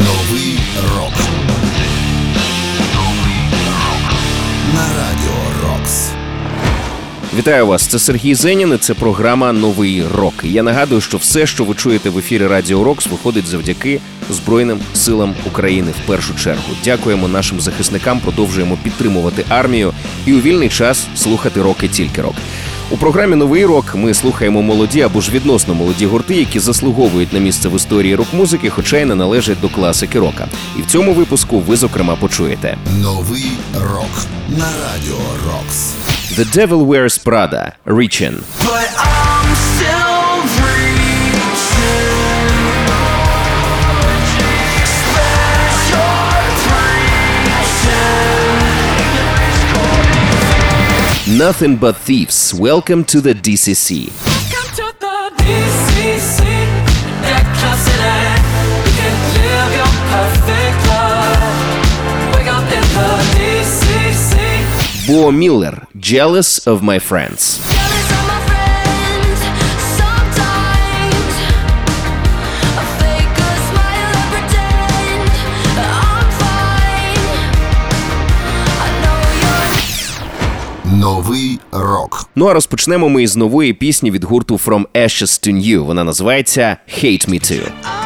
Новий рок. На радіо Рокс. Вітаю вас, це Сергій Зенін. і Це програма Новий рок. Я нагадую, що все, що ви чуєте в ефірі Радіо Рокс, виходить завдяки Збройним силам України в першу чергу. Дякуємо нашим захисникам. Продовжуємо підтримувати армію і у вільний час слухати роки тільки рок. У програмі Новий рок ми слухаємо молоді або ж відносно молоді гурти, які заслуговують на місце в історії рок-музики, хоча й не належать до класики рока. І в цьому випуску ви зокрема почуєте Новий рок на радіо Рокс The Devil Wears Prada – Reachin'. Nothing but thieves. Welcome to the DCC. To the Bo Miller, Jealous of My Friends. Новий рок. Ну а розпочнемо ми із нової пісні від гурту From Ashes to New. Вона називається «Hate Me Too».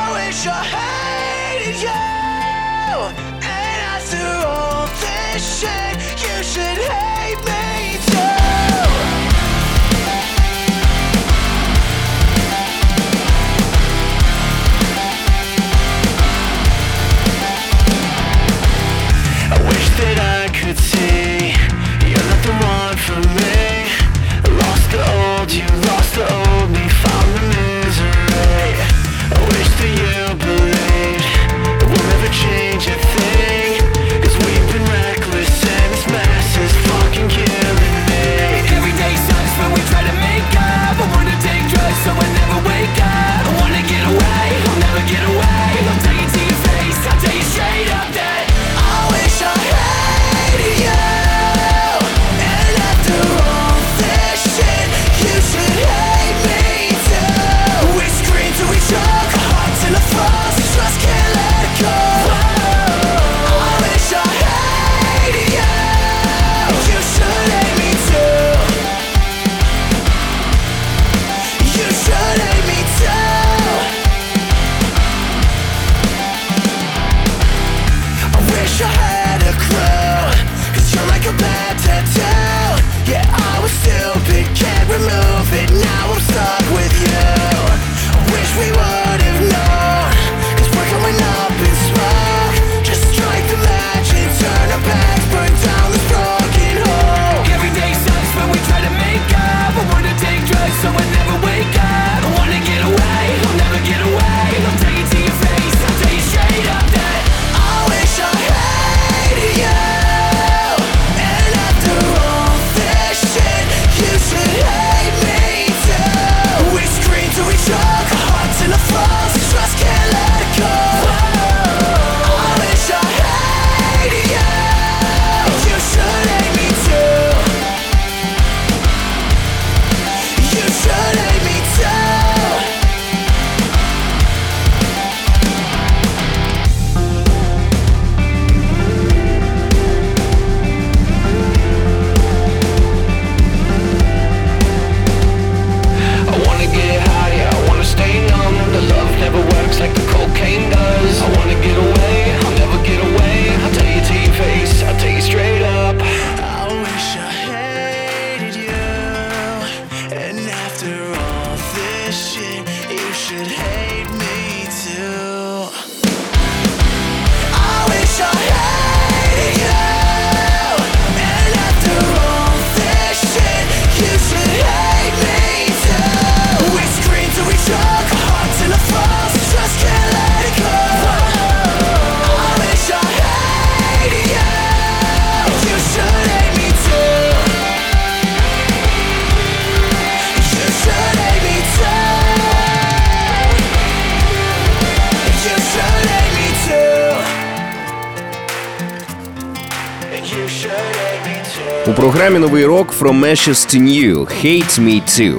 програмі новий рок From Ashes to New Hate Me Too.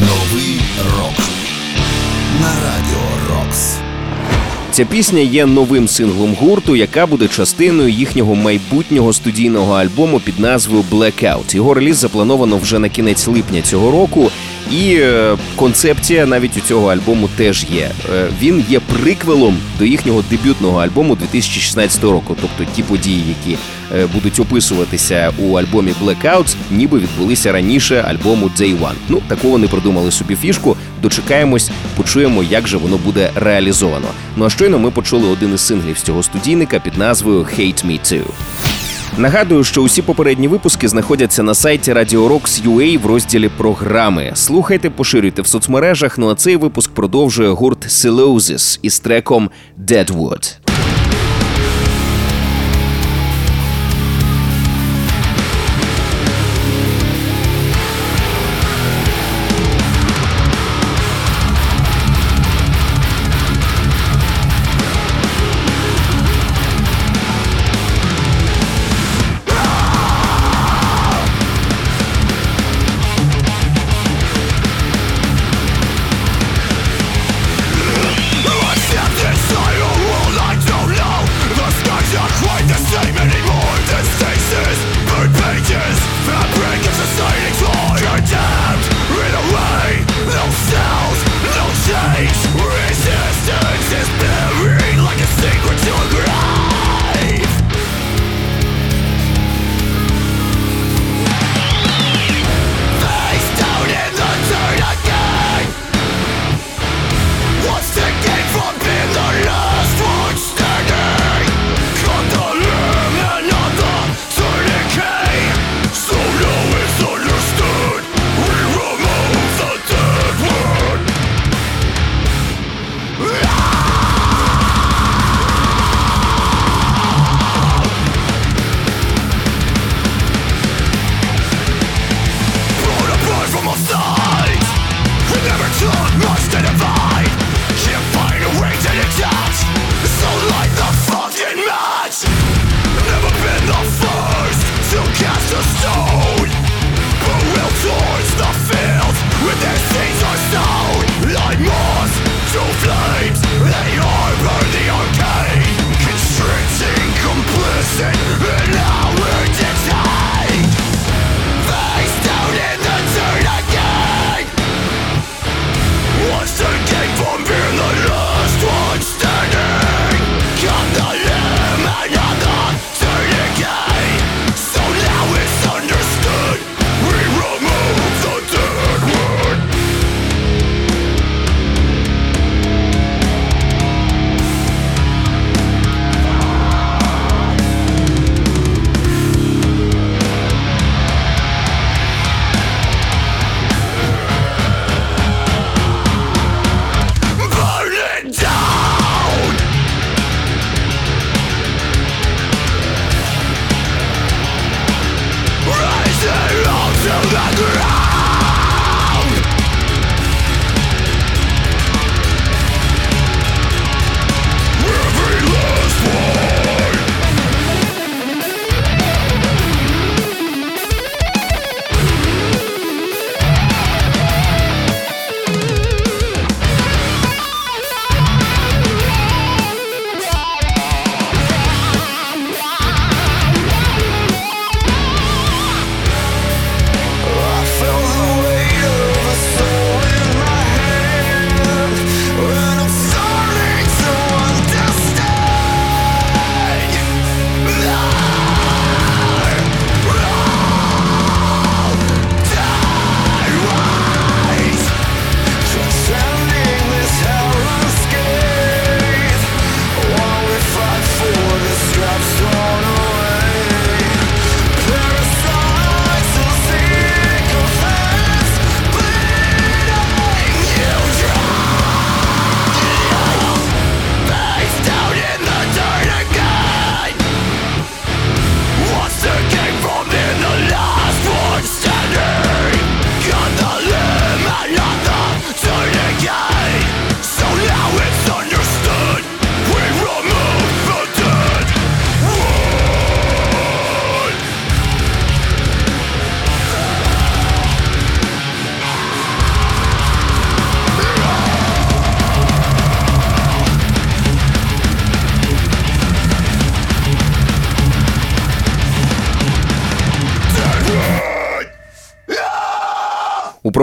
Новий рок на радіо Рокс. Ця пісня є новим синглом гурту, яка буде частиною їхнього майбутнього студійного альбому під назвою Blackout. Його реліз заплановано вже на кінець липня цього року. І е, концепція навіть у цього альбому теж є. Е, він є приквелом до їхнього дебютного альбому 2016 року, тобто ті події, які будуть описуватися у альбомі Blackouts, ніби відбулися раніше альбому Day One. Ну такого не придумали собі фішку. Дочекаємось, почуємо, як же воно буде реалізовано. Ну а щойно ми почули один із синглів з цього студійника під назвою Hate Me Too. Нагадую, що усі попередні випуски знаходяться на сайті Radio Rocks.ua в розділі програми. Слухайте, поширюйте в соцмережах. Ну а цей випуск продовжує гурт Silosis із треком Deadwood.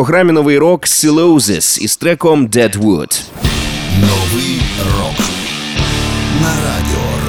Програмі новий рок Sylosis із треком Deadwood. Новий рок на радіо.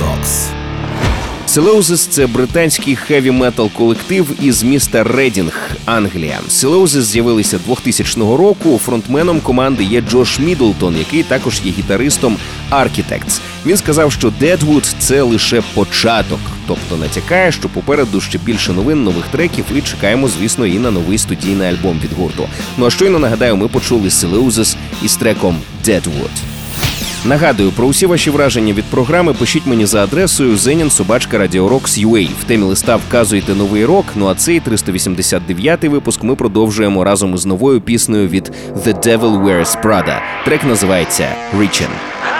Sylosis це британський хеві метал колектив із міста Редінг, Англія. Sylosis з'явилися 2000 року. Фронтменом команди є Джош Мідлтон, який також є гітаристом Architects. Він сказав, що Deadwood – це лише початок, тобто натякає, що попереду ще більше новин, нових треків, і чекаємо, звісно, і на новий студійний альбом від гурту. Ну а щойно нагадаю, ми почули Силоузис із треком Deadwood. Нагадую, про усі ваші враження від програми пишіть мені за адресою zenin.radiorocks.ua. В темі листа вказуйте новий рок. Ну а цей 389-й випуск ми продовжуємо разом із новою піснею від The Devil Wears Prada. Трек називається Reaching.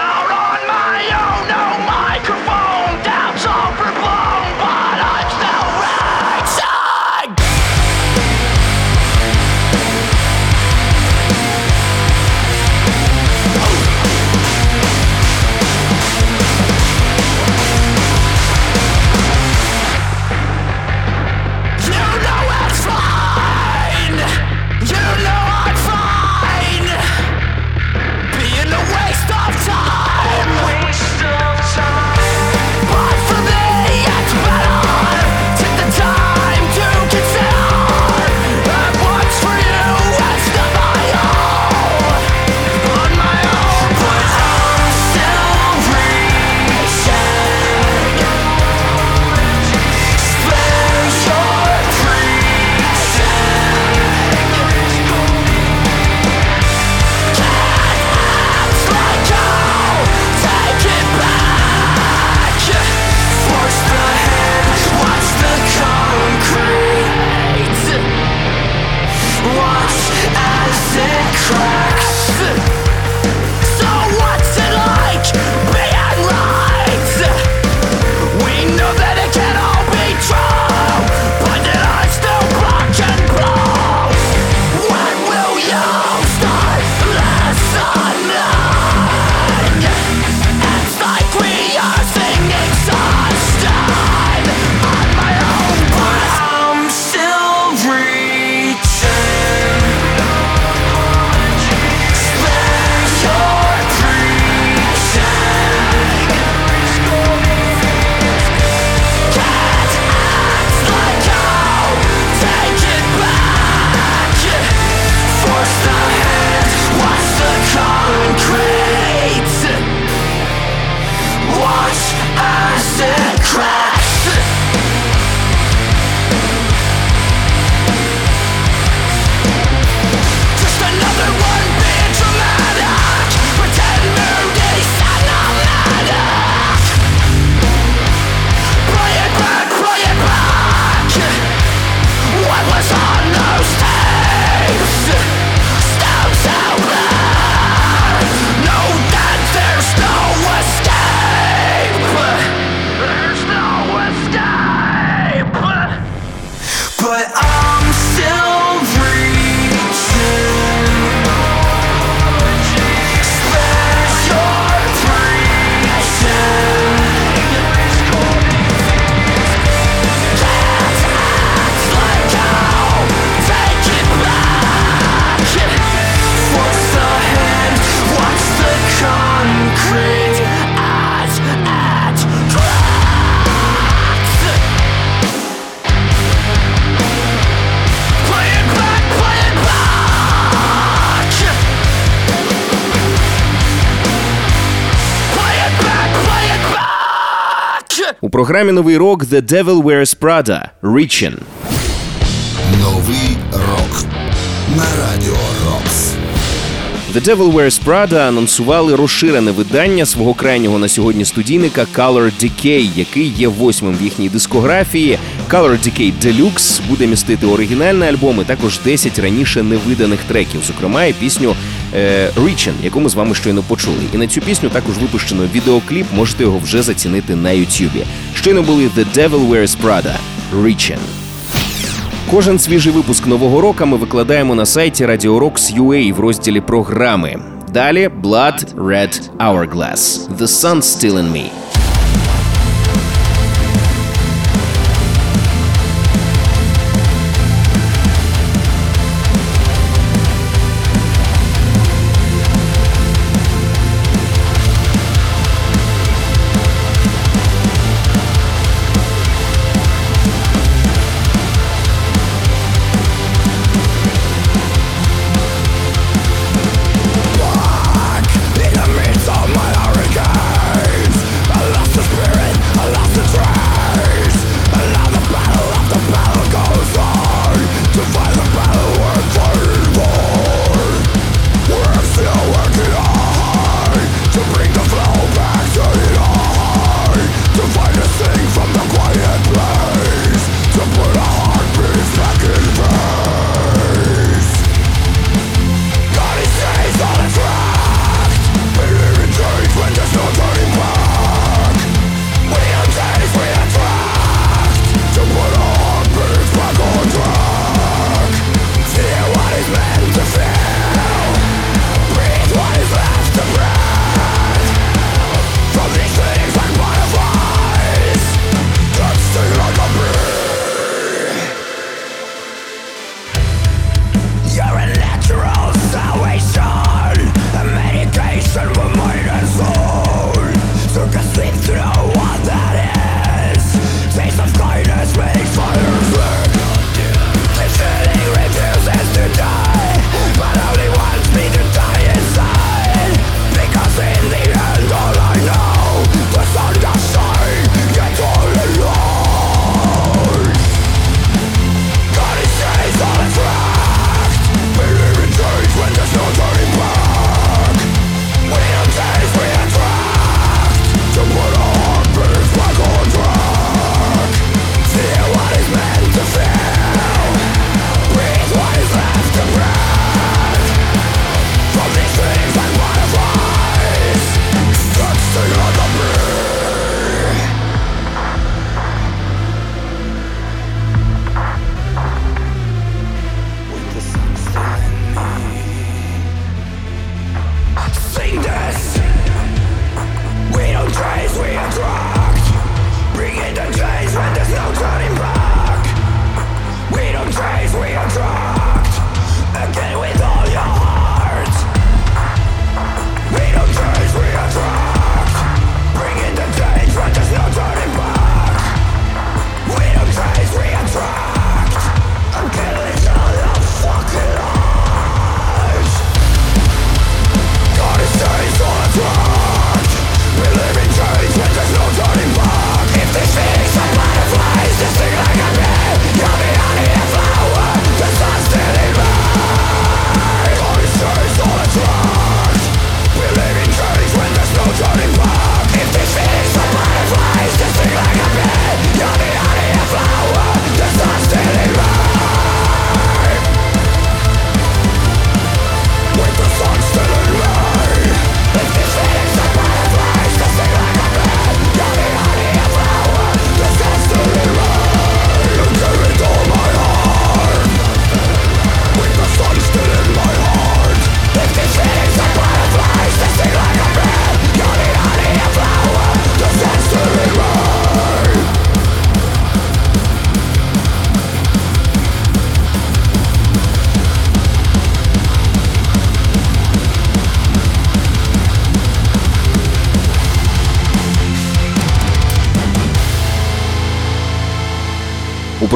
У програмі новий рок The Devil Wears Prada Reaching. Новий рок на радіо Рокс. The Devil Wears Prada анонсували розширене видання свого крайнього на сьогодні студійника Color Decay, який є восьмим в їхній дискографії. Color Decay Deluxe буде містити оригінальний альбом і також 10 раніше невиданих треків, зокрема і пісню е, Reaching, яку ми з вами щойно почули. І на цю пісню також випущено відеокліп. Можете його вже зацінити на Ютубі. Щойно були The Devil Wears Prada Reaching. Кожен свіжий випуск нового року ми викладаємо на сайті Radio Rocks.ua в розділі програми. Далі Blood Red Hourglass The Sun Still in Me.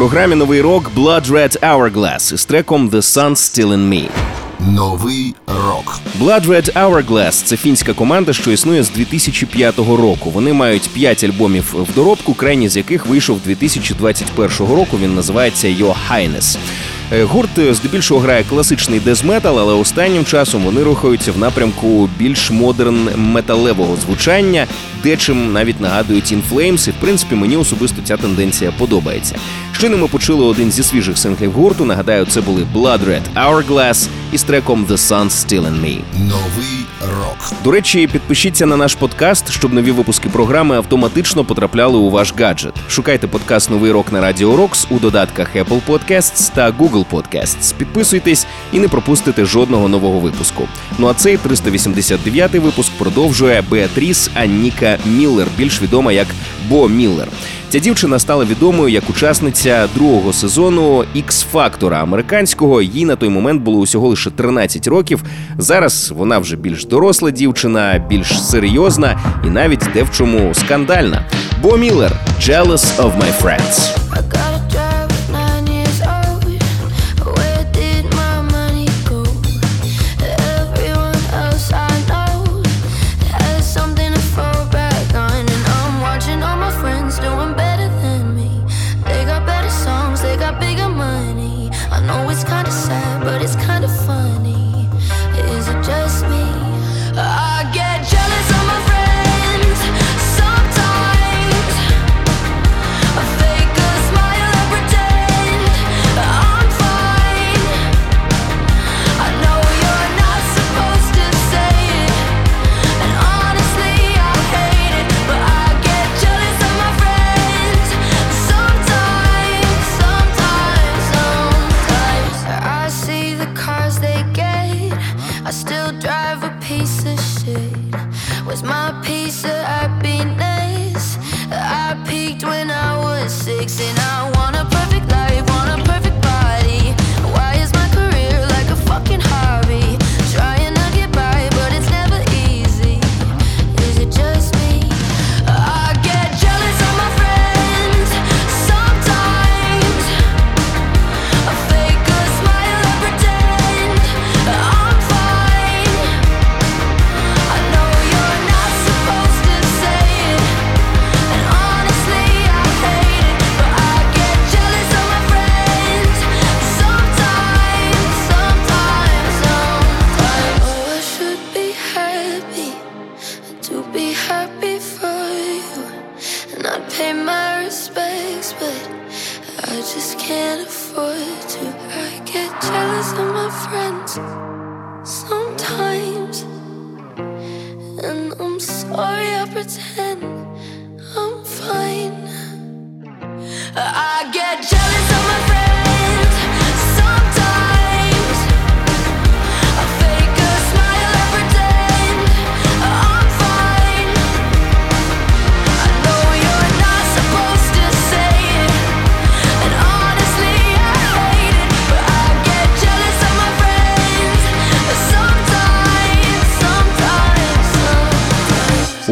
Програмі новий рок Blood Red Hourglass із треком The Sun Still in Me. Новий рок. Blood Red Hourglass – це фінська команда, що існує з 2005 року. Вони мають 5 альбомів в доробку, крайній з яких вийшов 2021 року. Він називається Your Highness. Е, Гурт е, здебільшого грає класичний дезметал, але останнім часом вони рухаються в напрямку більш модерн металевого звучання, дечим навіть нагадують In Flames, і в принципі мені особисто ця тенденція подобається. Щойно ми почули один зі свіжих синглів гурту. Нагадаю, це були Blood Red Hourglass із треком The Sun Still in Me. Новий рок. До речі, підпишіться на наш подкаст, щоб нові випуски програми автоматично потрапляли у ваш гаджет. Шукайте подкаст Новий рок на Радіо Рокс у додатках Apple Podcasts та Google Podcasts. Підписуйтесь і не пропустите жодного нового випуску. Ну а цей 389-й випуск продовжує Беатріс Анніка Міллер, більш відома як Бо Міллер. Ця дівчина стала відомою як учасниця другого сезону x фактора американського. Їй на той момент було усього лише 13 років. Зараз вона вже більш доросла дівчина, більш серйозна і навіть де в чому скандальна. Бо Міллер «Jealous of my friends».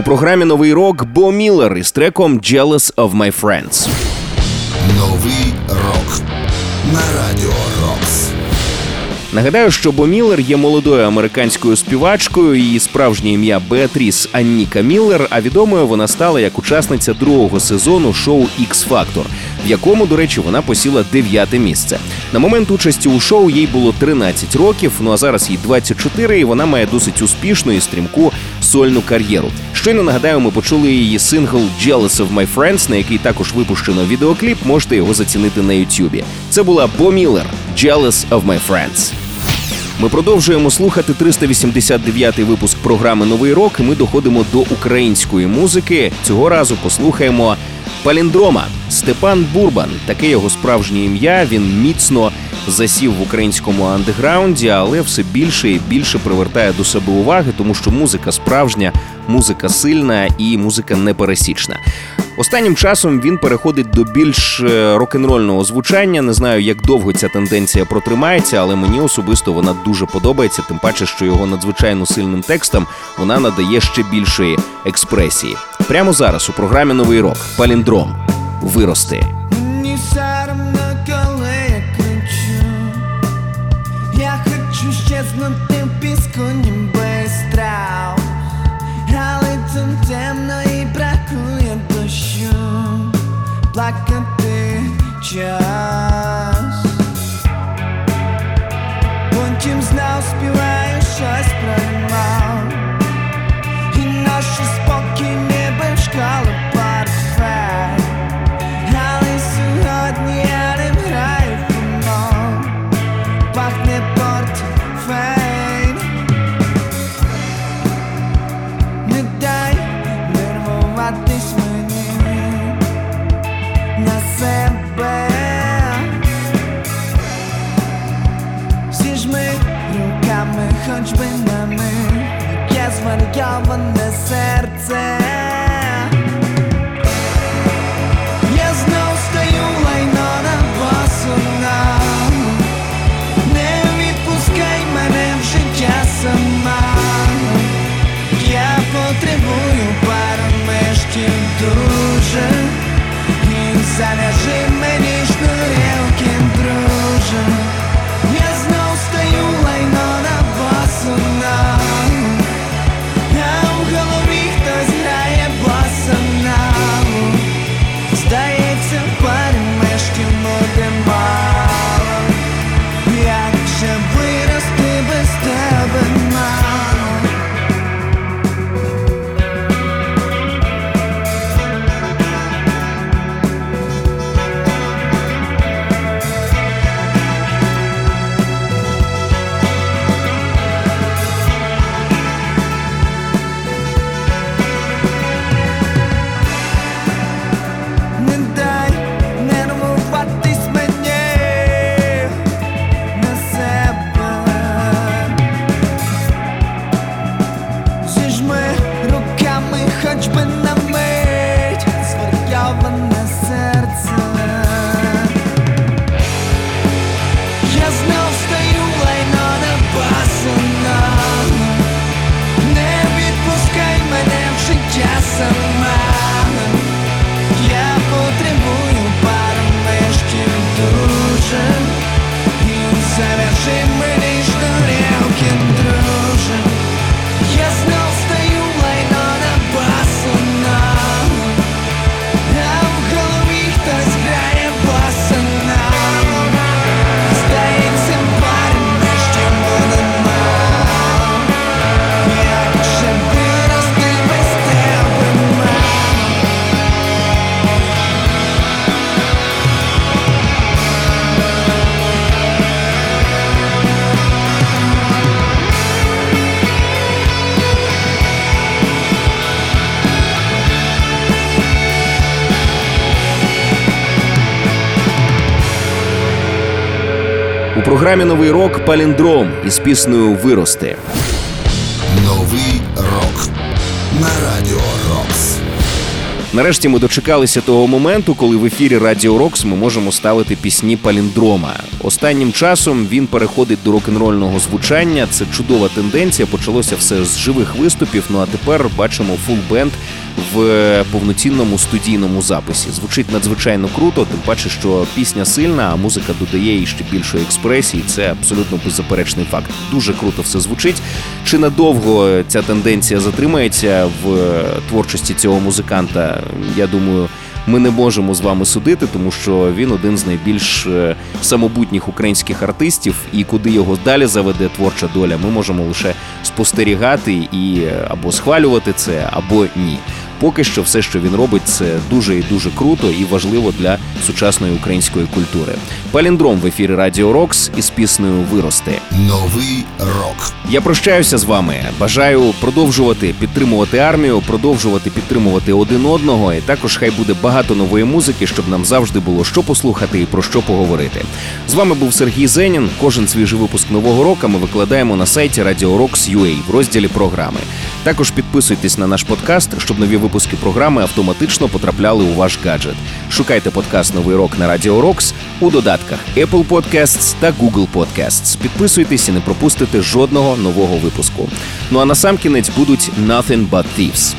Програмі Новий рок Бо Міллер із треком «Jealous of my friends». Новий рок. На радіо Рокс. Нагадаю, що Бо Міллер є молодою американською співачкою. Її справжнє ім'я Беатріс Анніка Міллер. А відомою вона стала як учасниця другого сезону шоу Factor, в якому, до речі, вона посіла дев'яте місце. На момент участі у шоу їй було 13 років. Ну а зараз їй 24, і вона має досить успішну і стрімку сольну кар'єру. Щойно нагадаю, ми почули її сингл «Jealous of My Friends», на який також випущено відеокліп. Можете його зацінити на Ютубі. Це була Бо Міллер «Jealous of My Friends». Ми продовжуємо слухати 389-й випуск програми Новий рок. і Ми доходимо до української музики. Цього разу послухаємо Паліндрома Степан Бурбан. Таке його справжнє ім'я. Він міцно засів в українському андеграунді, але все більше і більше привертає до себе уваги, тому що музика справжня, музика сильна і музика непересічна. Останнім часом він переходить до більш е, рок-н-рольного звучання. Не знаю, як довго ця тенденція протримається, але мені особисто вона дуже подобається, тим паче, що його надзвичайно сильним текстом вона надає ще більшої експресії. Прямо зараз у програмі Новий рок Паліндром вирости. said. Програмі Новий рок Паліндром із піснею Вирости. Новий рок на радіо Рокс. Нарешті ми дочекалися того моменту, коли в ефірі Радіо Рокс ми можемо ставити пісні паліндрома. Останнім часом він переходить до рок-н-рольного звучання. Це чудова тенденція. Почалося все з живих виступів. Ну а тепер бачимо full band в повноцінному студійному записі. Звучить надзвичайно круто, тим паче, що пісня сильна, а музика додає їй ще більшої експресії. Це абсолютно беззаперечний факт. Дуже круто все звучить. Чи надовго ця тенденція затримається в творчості цього музиканта? Я думаю. Ми не можемо з вами судити, тому що він один з найбільш е, самобутніх українських артистів, і куди його далі заведе творча доля, ми можемо лише спостерігати і е, або схвалювати це, або ні. Поки що все, що він робить, це дуже і дуже круто і важливо для сучасної української культури. Паліндром в ефірі Радіо Рокс із піснею Вирости. Новий рок. Я прощаюся з вами. Бажаю продовжувати підтримувати армію, продовжувати підтримувати один одного. І також хай буде багато нової музики, щоб нам завжди було що послухати і про що поговорити. З вами був Сергій Зенін. Кожен свіжий випуск нового року ми викладаємо на сайті Radio Rocks UA в розділі програми. Також підписуйтесь на наш подкаст, щоб нові випуски програми автоматично потрапляли у ваш гаджет. Шукайте подкаст Новий рок на Radio Rocks у додатках Apple Podcasts та Google Podcasts. Підписуйтесь і не пропустите жодного нового випуску. Ну а на сам кінець будуть Nothing But Thieves.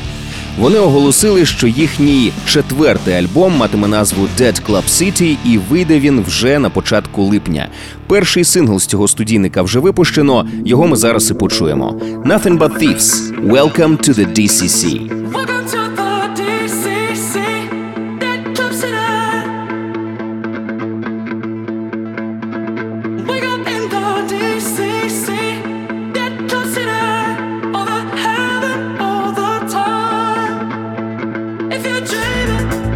Вони оголосили, що їхній четвертий альбом матиме назву Dead Club City і вийде він вже на початку липня. Перший сингл з цього студійника вже випущено. Його ми зараз і почуємо. Nothing But Thieves. Welcome to the DCC. If you're dreaming,